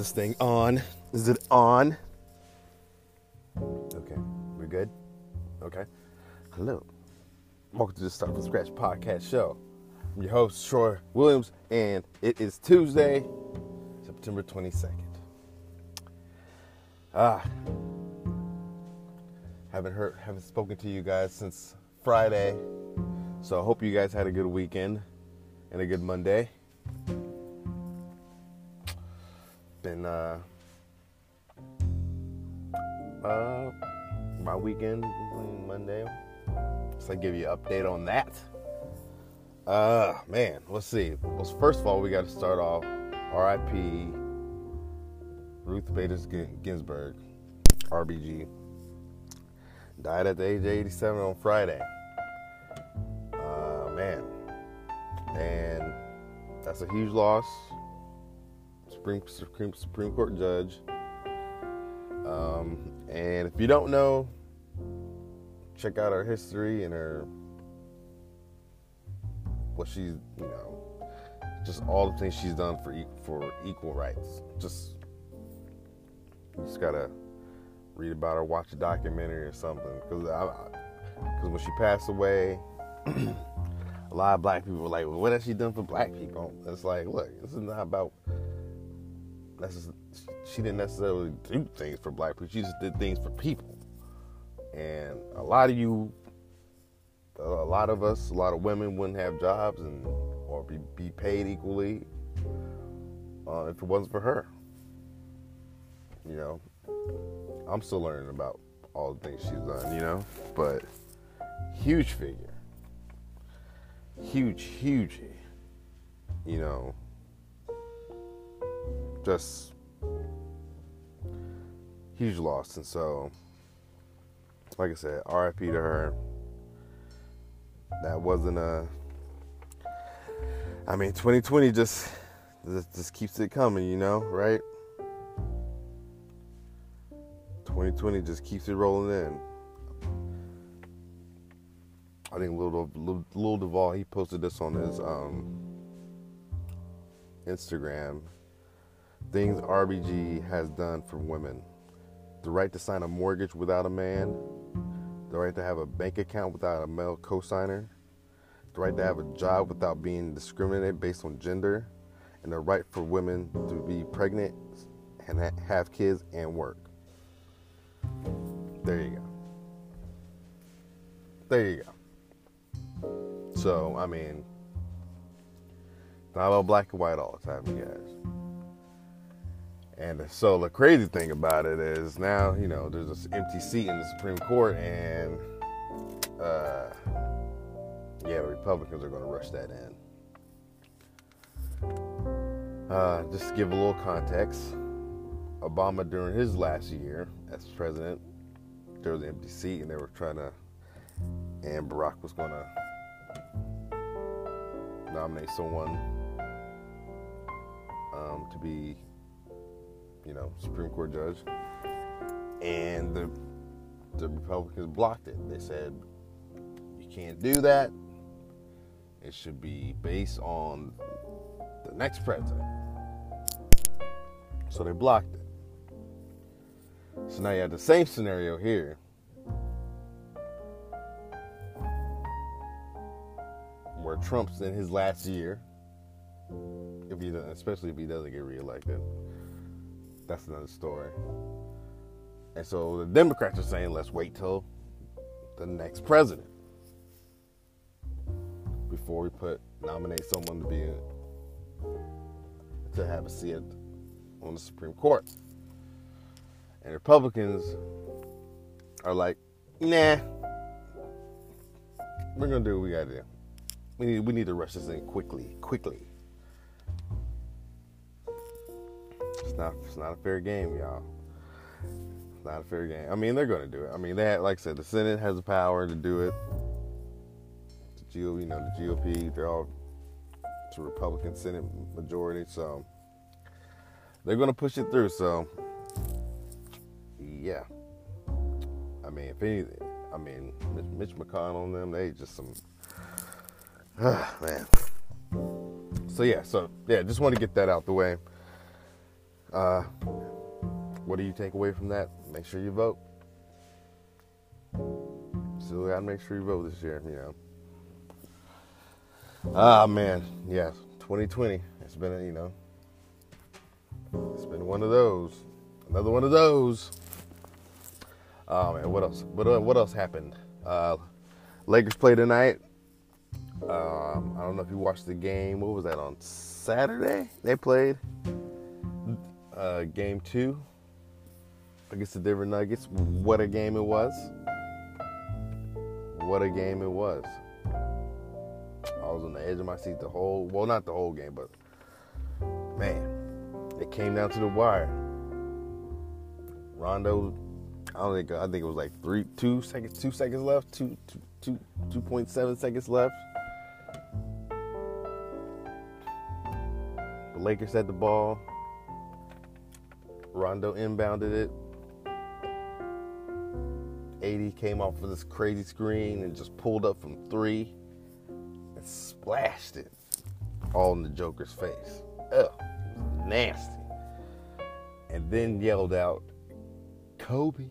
this thing on? Is it on? Okay, we're good? Okay. Hello. Welcome to the Start from Scratch podcast show. I'm your host, Troy Williams, and it is Tuesday, September 22nd. Ah. Haven't heard haven't spoken to you guys since Friday. So I hope you guys had a good weekend and a good Monday. Been uh uh my weekend Monday. So I give you an update on that. Uh man, let's see. Well, first of all, we got to start off R.I.P. Ruth Bader Ginsburg, RBG. Died at the age of 87 on Friday. Uh, man. And that's a huge loss. Supreme, Supreme, Supreme Court judge. Um, and if you don't know, check out her history and her what she's, you know, just all the things she's done for for equal rights. Just you just gotta read about her, watch a documentary or something. Because because when she passed away, a lot of black people were like, well, "What has she done for black people?" It's like, look, this is not about. She didn't necessarily do things for black people. She just did things for people. And a lot of you, a lot of us, a lot of women wouldn't have jobs and or be, be paid equally uh, if it wasn't for her. You know, I'm still learning about all the things she's done, you know, but huge figure, huge, huge, you know, just huge loss. And so, like I said, RIP to her. That wasn't a. I mean, 2020 just just keeps it coming, you know, right? 2020 just keeps it rolling in. I think Lil, Lil Duval he posted this on his um, Instagram. Things RBG has done for women: the right to sign a mortgage without a man, the right to have a bank account without a male cosigner, the right to have a job without being discriminated based on gender, and the right for women to be pregnant and have kids and work. There you go. There you go. So, I mean, not all black and white all the time, you guys. And so the crazy thing about it is now, you know, there's this empty seat in the Supreme Court, and uh, yeah, the Republicans are going to rush that in. Uh, just to give a little context, Obama during his last year as president, there was an empty seat, and they were trying to, and Barack was going to nominate someone um, to be, you know, Supreme Court judge, and the the Republicans blocked it. They said you can't do that. It should be based on the next president. So they blocked it. So now you have the same scenario here. Where Trump's in his last year, if he especially if he doesn't get reelected, that's another story. And so the Democrats are saying, let's wait till the next president before we put nominate someone to be to have a seat on the Supreme Court. And Republicans are like, nah, we're gonna do what we gotta do. We need we need to rush this in quickly, quickly. It's not it's not a fair game, y'all. It's not a fair game. I mean, they're gonna do it. I mean, they like I said, the Senate has the power to do it. The GOP, you know, the GOP, they're all it's a Republican Senate majority, so they're gonna push it through. So yeah. I mean, if any, I mean, Mitch, McConnell and them, they just some, uh, man. So yeah, so yeah, just want to get that out the way. Uh, what do you take away from that? Make sure you vote. Still gotta make sure you vote this year, you know. Ah man, yeah, 2020. It's been a, you know, it's been one of those, another one of those. Oh man, what else? What what else happened? Uh, Lakers play tonight. Um, I don't know if you watched the game. What was that on Saturday? They played uh, game two against the Denver Nuggets. What a game it was! What a game it was! I was on the edge of my seat the whole, well, not the whole game, but man, it came down to the wire. Rondo, I don't think, I think it was like three, two seconds, two seconds left, two, two, two, 2.7 seconds left. The Lakers had the ball. Rondo inbounded it. AD came off of this crazy screen and just pulled up from three and splashed it all in the Joker's face. Ugh, nasty. And then yelled out, Kobe,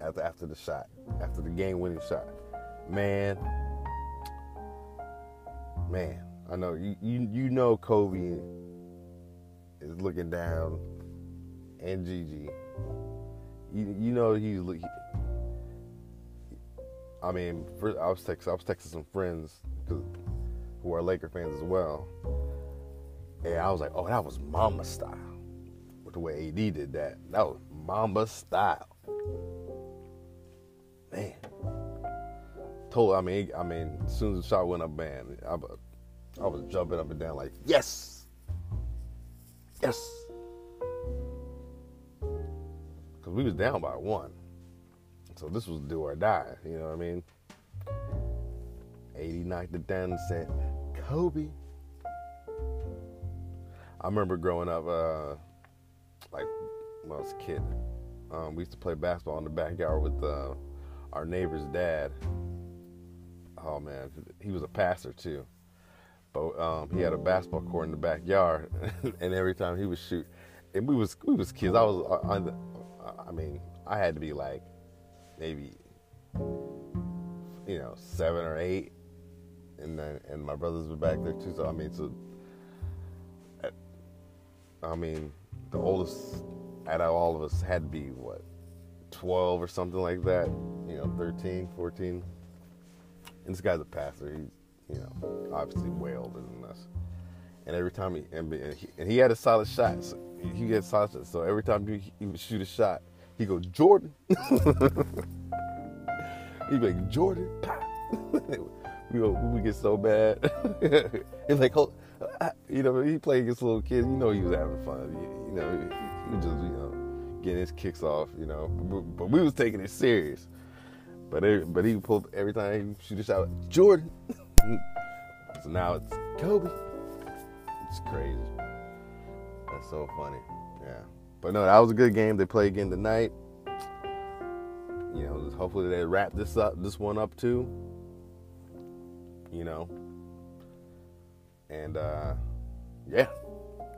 after, after the shot, after the game winning shot. Man, man, I know you, you, you know Kobe is looking down and Gigi. You, you know he's he, I mean, for, I was texting I was texting some friends who are Laker fans as well. And I was like, oh, that was Mamba style. With the way AD did that. That was Mamba style. Man. Told I mean I mean, as soon as the shot went up, man, I, I was jumping up and down like, yes! Yes! Cause we was down by one. So this was do or die, you know what I mean? AD knocked it down and said, Kobe. I remember growing up, uh, like when I was a kid, um, we used to play basketball in the backyard with uh, our neighbor's dad. Oh man, he was a pastor too. But um, he had a basketball court in the backyard, and every time he would shoot, and we was we was kids. I was, on uh, I mean, I had to be like maybe you know seven or eight, and then and my brothers were back there too. So I mean, so I mean, the oldest out of all of us had to be what 12 or something like that. You know, 13, 14. And this guy's a pastor. He's you know obviously way older than us. And every time he and, he, and he had a solid shot. So he had solid shots. So every time he, he would shoot a shot, he go Jordan. He'd be like Jordan. we we get so bad. it's like, hold, you know, he played against little kids. You know, he was having fun. You, you know, he, he, just you know getting his kicks off. You know, but, but we was taking it serious. But it, but he pulled every time he shoot a shot. Jordan. so now it's Kobe. It's crazy. That's so funny. Yeah. But no, that was a good game. They play again tonight. You know, hopefully they wrap this up, this one up too. You know, and uh, yeah,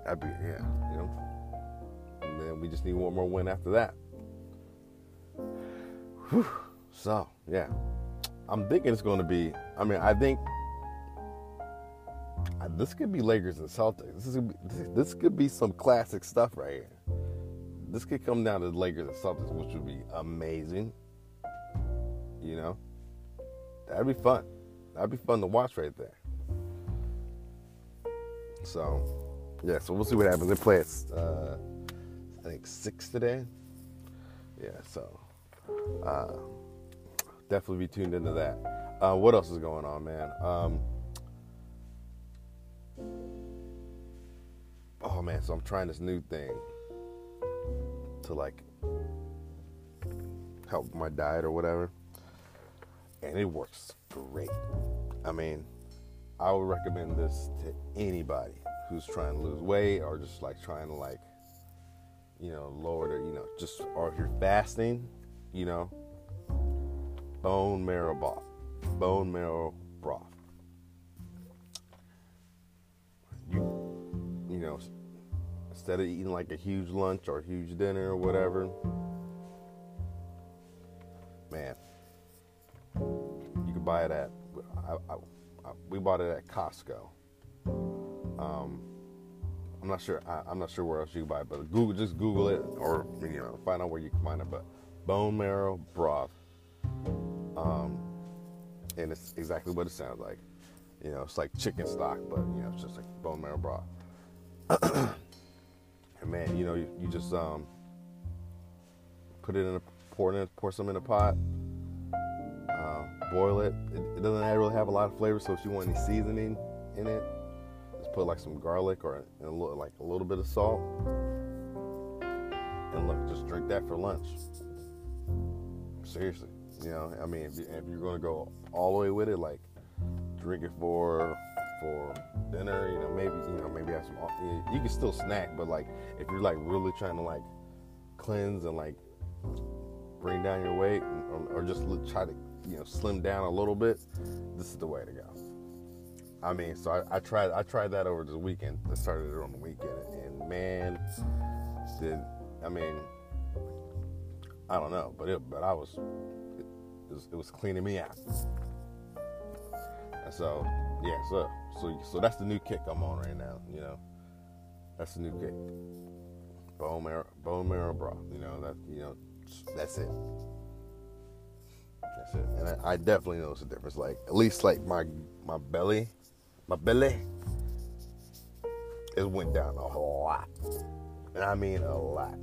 that'd be yeah, you know. And then we just need one more win after that. Whew. So yeah, I'm thinking it's going to be. I mean, I think this could be Lakers and Celtics. This could be, this could be some classic stuff right here. This could come down to the Lakers and Celtics, which would be amazing. You know, that'd be fun. That'd be fun to watch right there. So, yeah. So we'll see what happens. They play at uh, I think six today. Yeah. So uh, definitely be tuned into that. Uh, what else is going on, man? Um, man, so I'm trying this new thing to like help my diet or whatever, and it works great. I mean, I would recommend this to anybody who's trying to lose weight or just like trying to like, you know, lower their, you know, just or if you're fasting, you know, bone marrow broth, bone marrow broth. You, you know, instead of eating like a huge lunch or a huge dinner or whatever, man, you can buy it at. I, I, I, we bought it at Costco. Um, I'm not sure. I, am not sure where else you can buy it, but Google just Google it or you know find out where you can find it. But bone marrow broth, um, and it's exactly what it sounds like. You know, it's like chicken stock, but you know, it's just like bone marrow broth. man, you know, you, you just um, put it in a pour in, pour some in a pot, uh, boil it. it. It doesn't really have a lot of flavor, so if you want any seasoning in it, just put like some garlic or a little, like a little bit of salt, and look, just drink that for lunch. Seriously, you know, I mean, if, if you're gonna go all the way with it, like drink it for for dinner. You know, maybe you know maybe have some. Uh, you can still snack, but like if you're like really trying to like cleanse and like bring down your weight, or, or just try to you know slim down a little bit, this is the way to go. I mean, so I, I tried I tried that over the weekend. I started it on the weekend, and man, did I mean I don't know, but it but I was it was, it was cleaning me out. And so yeah, so so so that's the new kick I'm on right now. You know, that's the new kick. Bone marrow, bone marrow broth. You know that. You know, that's it. That's it. And I, I definitely notice a difference. Like at least like my my belly, my belly, it went down a whole lot. And I mean a lot.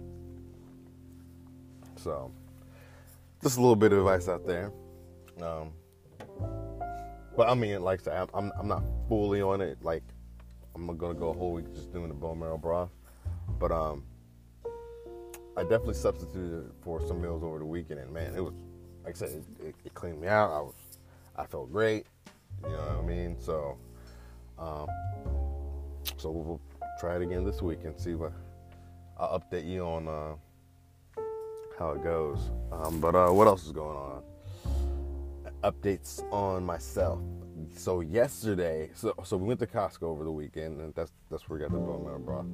So, just a little bit of advice out there. Um, but I mean, like I said, I'm, I'm not fully on it. Like I'm gonna go a whole week just doing the bone marrow broth. But um, I definitely substituted it for some meals over the weekend, and man, it was like I said, it, it, it cleaned me out. I was, I felt great. You know what I mean? So, um, so we'll try it again this week and see what I'll update you on uh, how it goes. Um, but uh, what else is going on? Updates on myself. So yesterday, so so we went to Costco over the weekend, and that's that's where we got the bone marrow broth.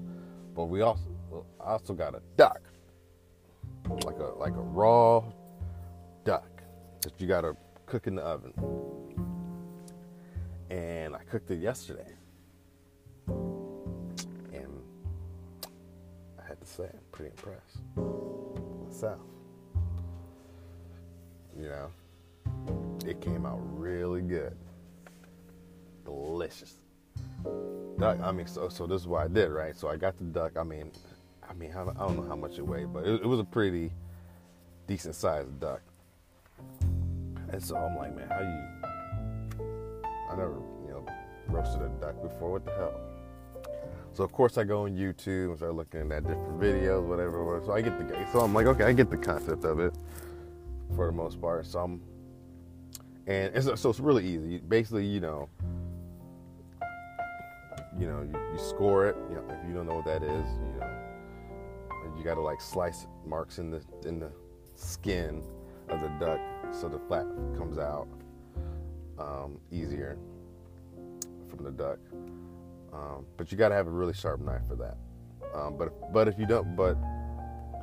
But we also I also got a duck, like a like a raw duck that you got to cook in the oven. And I cooked it yesterday, and I had to say I'm pretty impressed myself. You know it came out really good. Delicious. Duck, I mean, so so this is what I did, right? So I got the duck. I mean, I mean, I don't know how much it weighed, but it, it was a pretty decent sized duck. And so I'm like, man, how you? I never, you know, roasted a duck before. What the hell? So of course I go on YouTube and start looking at different videos, whatever. So I get the so I'm like, okay, I get the concept of it for the most part. So I'm and it's, so it's really easy. Basically, you know, you know, you, you, score it. You know, if you don't know what that is, you know, you got to like slice marks in the in the skin of the duck so the fat comes out um, easier from the duck. Um, but you got to have a really sharp knife for that. Um, but but if you don't, but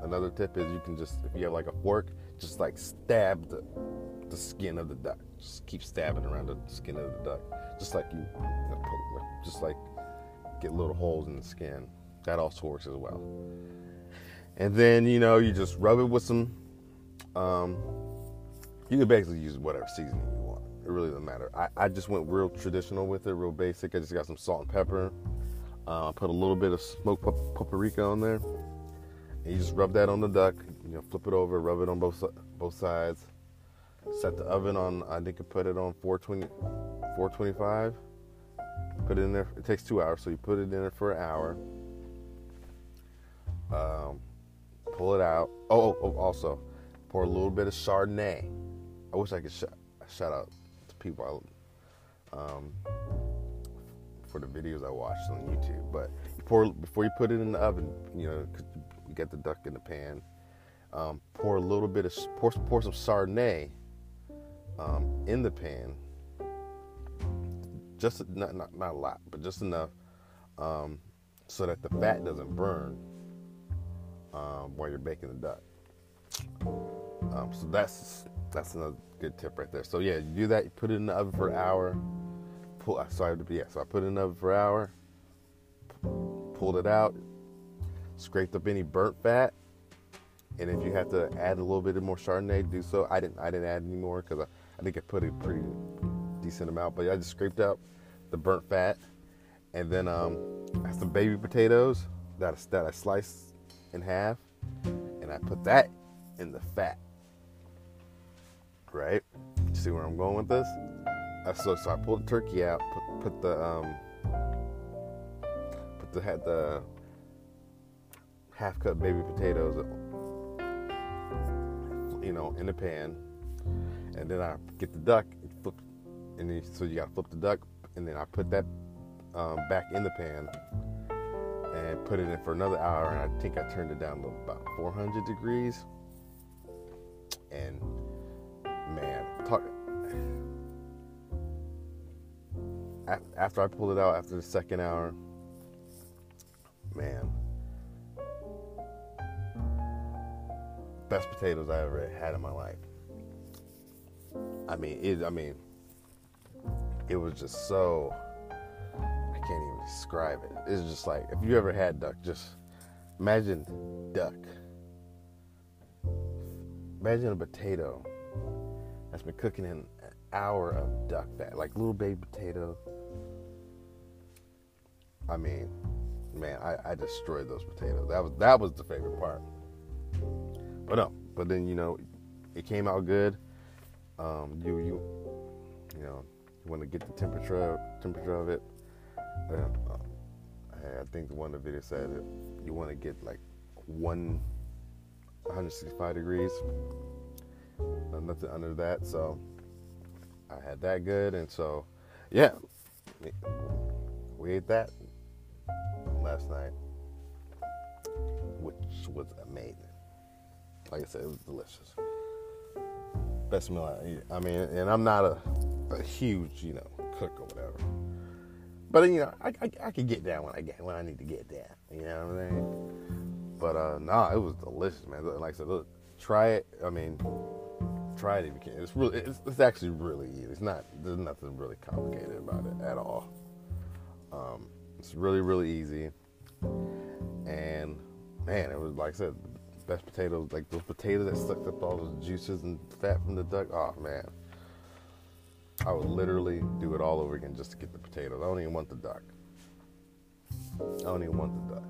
another tip is you can just if you have like a fork, just like stab the the skin of the duck. Just keep stabbing around the skin of the duck, just like you, just like get little holes in the skin. That also works as well. And then you know you just rub it with some. Um, you can basically use whatever seasoning you want. It really doesn't matter. I, I just went real traditional with it, real basic. I just got some salt and pepper. Uh, put a little bit of smoked paprika on there. And you just rub that on the duck. You know, flip it over, rub it on both both sides. Set the oven on, I think I put it on 420, 425. Put it in there. It takes two hours, so you put it in there for an hour. Um, pull it out. Oh, oh, oh, also, pour a little bit of Chardonnay. I wish I could sh- shout out to people um, for the videos I watched on YouTube. But you pour before you put it in the oven. You know, you get the duck in the pan. Um, pour a little bit of pour, pour some Chardonnay um, in the pan, just not, not, not a lot, but just enough, um, so that the fat doesn't burn um, while you're baking the duck. Um, so that's that's another good tip right there. So yeah, you do that. You put it in the oven for an hour. Pull. Sorry to be yeah. So I put it in the oven for an hour. Pulled it out. Scraped up any burnt fat. And if you have to add a little bit of more Chardonnay, do so. I didn't. I didn't add any more because I, think I put a pretty decent amount. But I just scraped out the burnt fat, and then um, some baby potatoes that I, that I sliced in half, and I put that in the fat. Right? See where I'm going with this? So, so I pulled the turkey out, put, put the um, put the had the half cut baby potatoes, you know, in the pan, and then I get the duck, and flip, and then, so you got to flip the duck, and then I put that um, back in the pan and put it in for another hour, and I think I turned it down to about 400 degrees. And man, talk. After I pulled it out after the second hour, man, best potatoes I ever had in my life. I mean, it. I mean, it was just so. I can't even describe it. It's just like if you ever had duck, just imagine duck. Imagine a potato that's been cooking in an hour of duck fat, like little baby potato. I mean, man, I, I destroyed those potatoes. That was that was the favorite part. But no, but then you know, it came out good. Um, you you you know, you want to get the temperature temperature of it. Uh, I think one the videos said it, you want to get like one 165 degrees. Uh, nothing under that, so I had that good, and so yeah, we ate that last night, which was amazing. Like I said, it was delicious. Best meal I eat. I mean, and I'm not a, a huge, you know, cook or whatever. But you know, I, I, I can get down when I get when I need to get down. You know what I mean? But uh, nah, it was delicious, man. Like I said, look, try it. I mean, try it if you can. It's really, it's, it's actually really easy. It's not. There's nothing really complicated about it at all. Um, it's really, really easy. And man, it was like I said, best potatoes, like those potatoes that sucked up all those juices and fat from the duck. Oh man, I would literally do it all over again just to get the potatoes. I don't even want the duck. I don't even want the duck.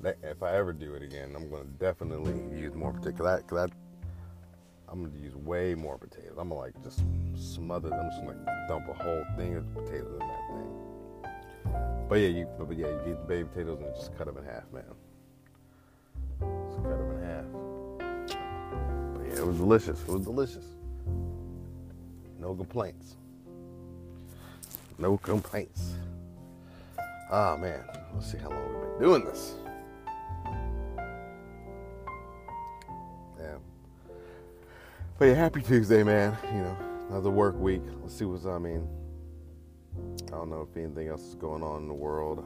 That, if I ever do it again, I'm to definitely use more potatoes. Cause I, cause I, I'm to use way more potatoes. I'm to like just smother them, just like dump a whole thing of potatoes in that thing. But yeah, you, but yeah, you get the baby potatoes and just cut them in half, man. It was delicious. It was delicious. No complaints. No complaints. Ah oh, man, let's see how long we've been doing this. Yeah. But yeah, happy Tuesday, man. You know, another work week. Let's see what's I mean. I don't know if anything else is going on in the world.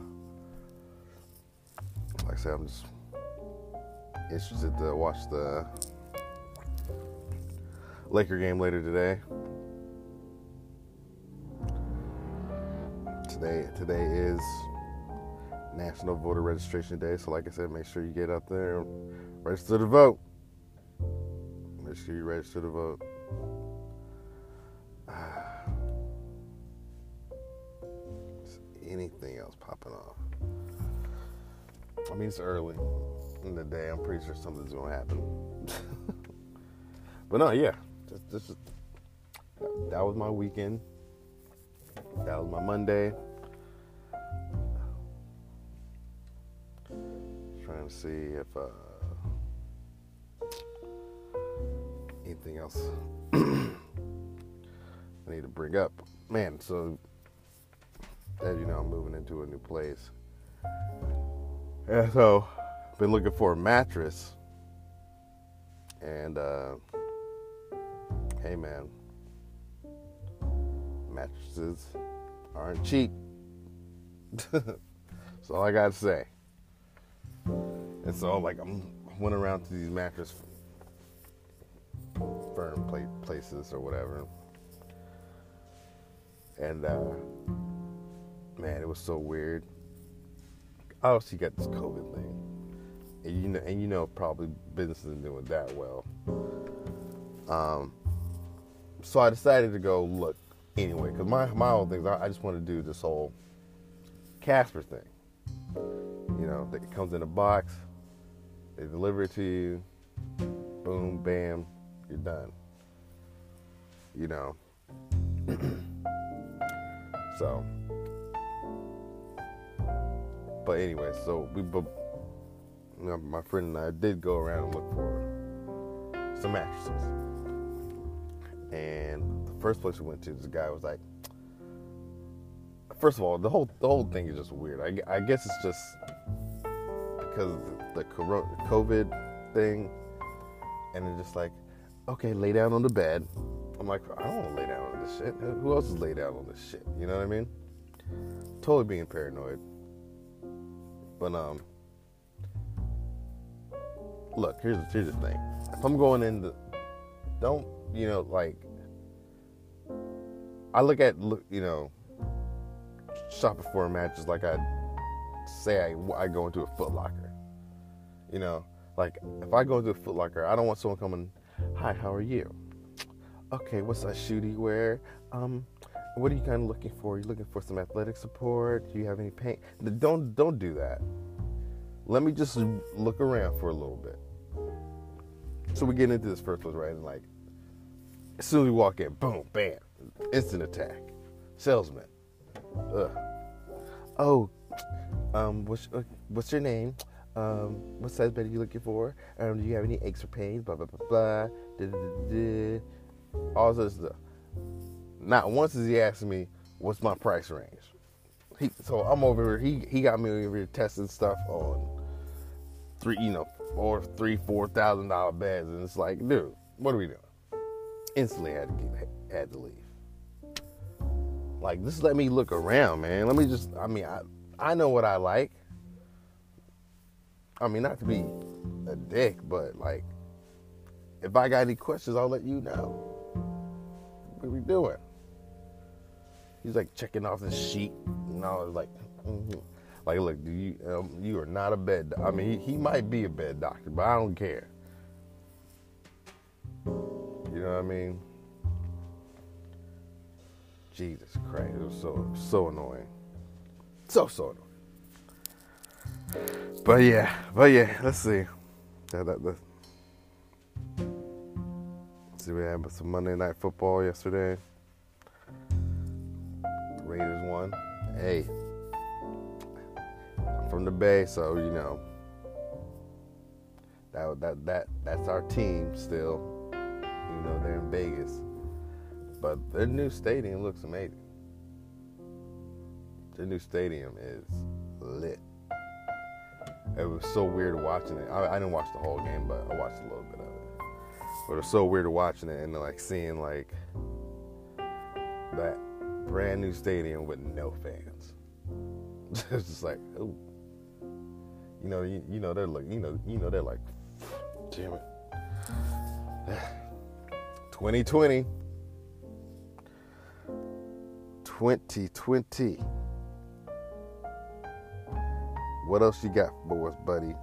Like I said, I'm just interested to watch the Laker game later today. Today today is National Voter Registration Day, so like I said, make sure you get out there and register to vote. Make sure you register to vote. anything else popping off? I mean, it's early in the day. I'm pretty sure something's gonna happen. but no, yeah, just, just that was my weekend. That was my Monday. Trying to see if uh, anything else I need to bring up. Man, so as you know, I'm moving into a new place. And so, been looking for a mattress. And, uh, hey man, mattresses aren't cheap. That's all I gotta say. And so, like, I went around to these mattress firm plate places or whatever, and uh, man, it was so weird. Obviously, got this COVID thing, and you know, and you know, probably business isn't doing that well. Um, so I decided to go look anyway, because my my whole thing is I, I just want to do this whole Casper thing. You know, it comes in a box, they deliver it to you, boom, bam, you're done. You know. so, but anyway, so we, know, my friend and I did go around and look for some mattresses. And the first place we went to, this guy was like, first of all, the whole the whole thing is just weird. I, I guess it's just because the COVID thing, and it's just like, okay, lay down on the bed. I'm like, I don't want to lay down on this shit. Who else is lay down on this shit? You know what I mean? Totally being paranoid. But um, look, here's here's the thing. If I'm going in the, don't you know like. I look at you know shopping for a mattress like I say I, I go into a Foot Locker. You know, like if I go into a Foot Locker, I don't want someone coming, "Hi, how are you?" Okay, what size shoe do you wear? Um, what are you kind of looking for? Are you looking for some athletic support? Do you have any pain? Don't don't do that. Let me just look around for a little bit. So we get into this first one, right? And like, as soon as we walk in, boom, bam, instant attack, salesman. Ugh. Oh, um, what's uh, what's your name? Um, what size bed are you looking for? Um, do you have any aches or pains? Blah blah blah blah. Da, da, da, All this stuff. Not once is he asking me what's my price range. He, so I'm over here. He he got me over here testing stuff on three, you know, four, three, four thousand dollar beds, and it's like, dude, what are we doing? Instantly had to get, had to leave. Like, just let me look around, man. Let me just, I mean, I, I know what I like. I mean, not to be a dick, but like, if I got any questions, I'll let you know. What are we doing? He's like checking off the sheet, and I was like, mm-hmm. like, look, do you, um, you are not a bed. I mean, he, he might be a bed doctor, but I don't care. You know what I mean? Jesus Christ, it was so so annoying, so so annoying. But yeah, but yeah, let's see. That, that, see, we had some Monday Night Football yesterday. Raiders won. Hey, I'm from the Bay, so you know that that that that's our team still. You know they're in Vegas. But their new stadium looks amazing. Their new stadium is lit. It was so weird watching it. I, I, didn't watch the whole game, but I watched a little bit of it. But it was so weird watching it and like seeing like that brand new stadium with no fans. it's just like, oh, you know, you, you know they're like, you know, you know they're like, damn it. 2020. 2020. What else you got for us, buddy?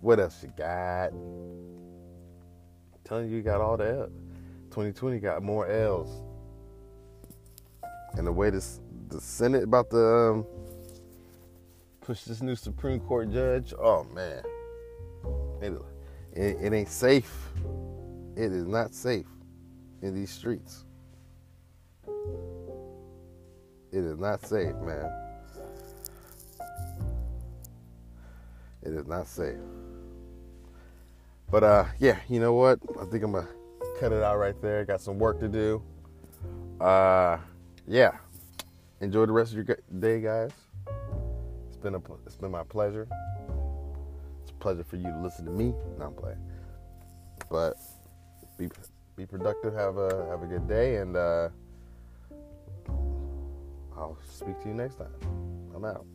What else you got? I'm telling you, you got all the L. 2020 got more L's. And the way this the Senate about to um, push this new Supreme Court judge, oh man, it, it, it ain't safe. It is not safe in these streets. It is not safe, man. It is not safe. But uh, yeah, you know what? I think I'm gonna cut it out right there. Got some work to do. Uh, yeah. Enjoy the rest of your day, guys. It's been a it's been my pleasure. It's a pleasure for you to listen to me. No, I'm playing. But be be productive. Have a have a good day and. Uh, I'll speak to you next time. I'm out.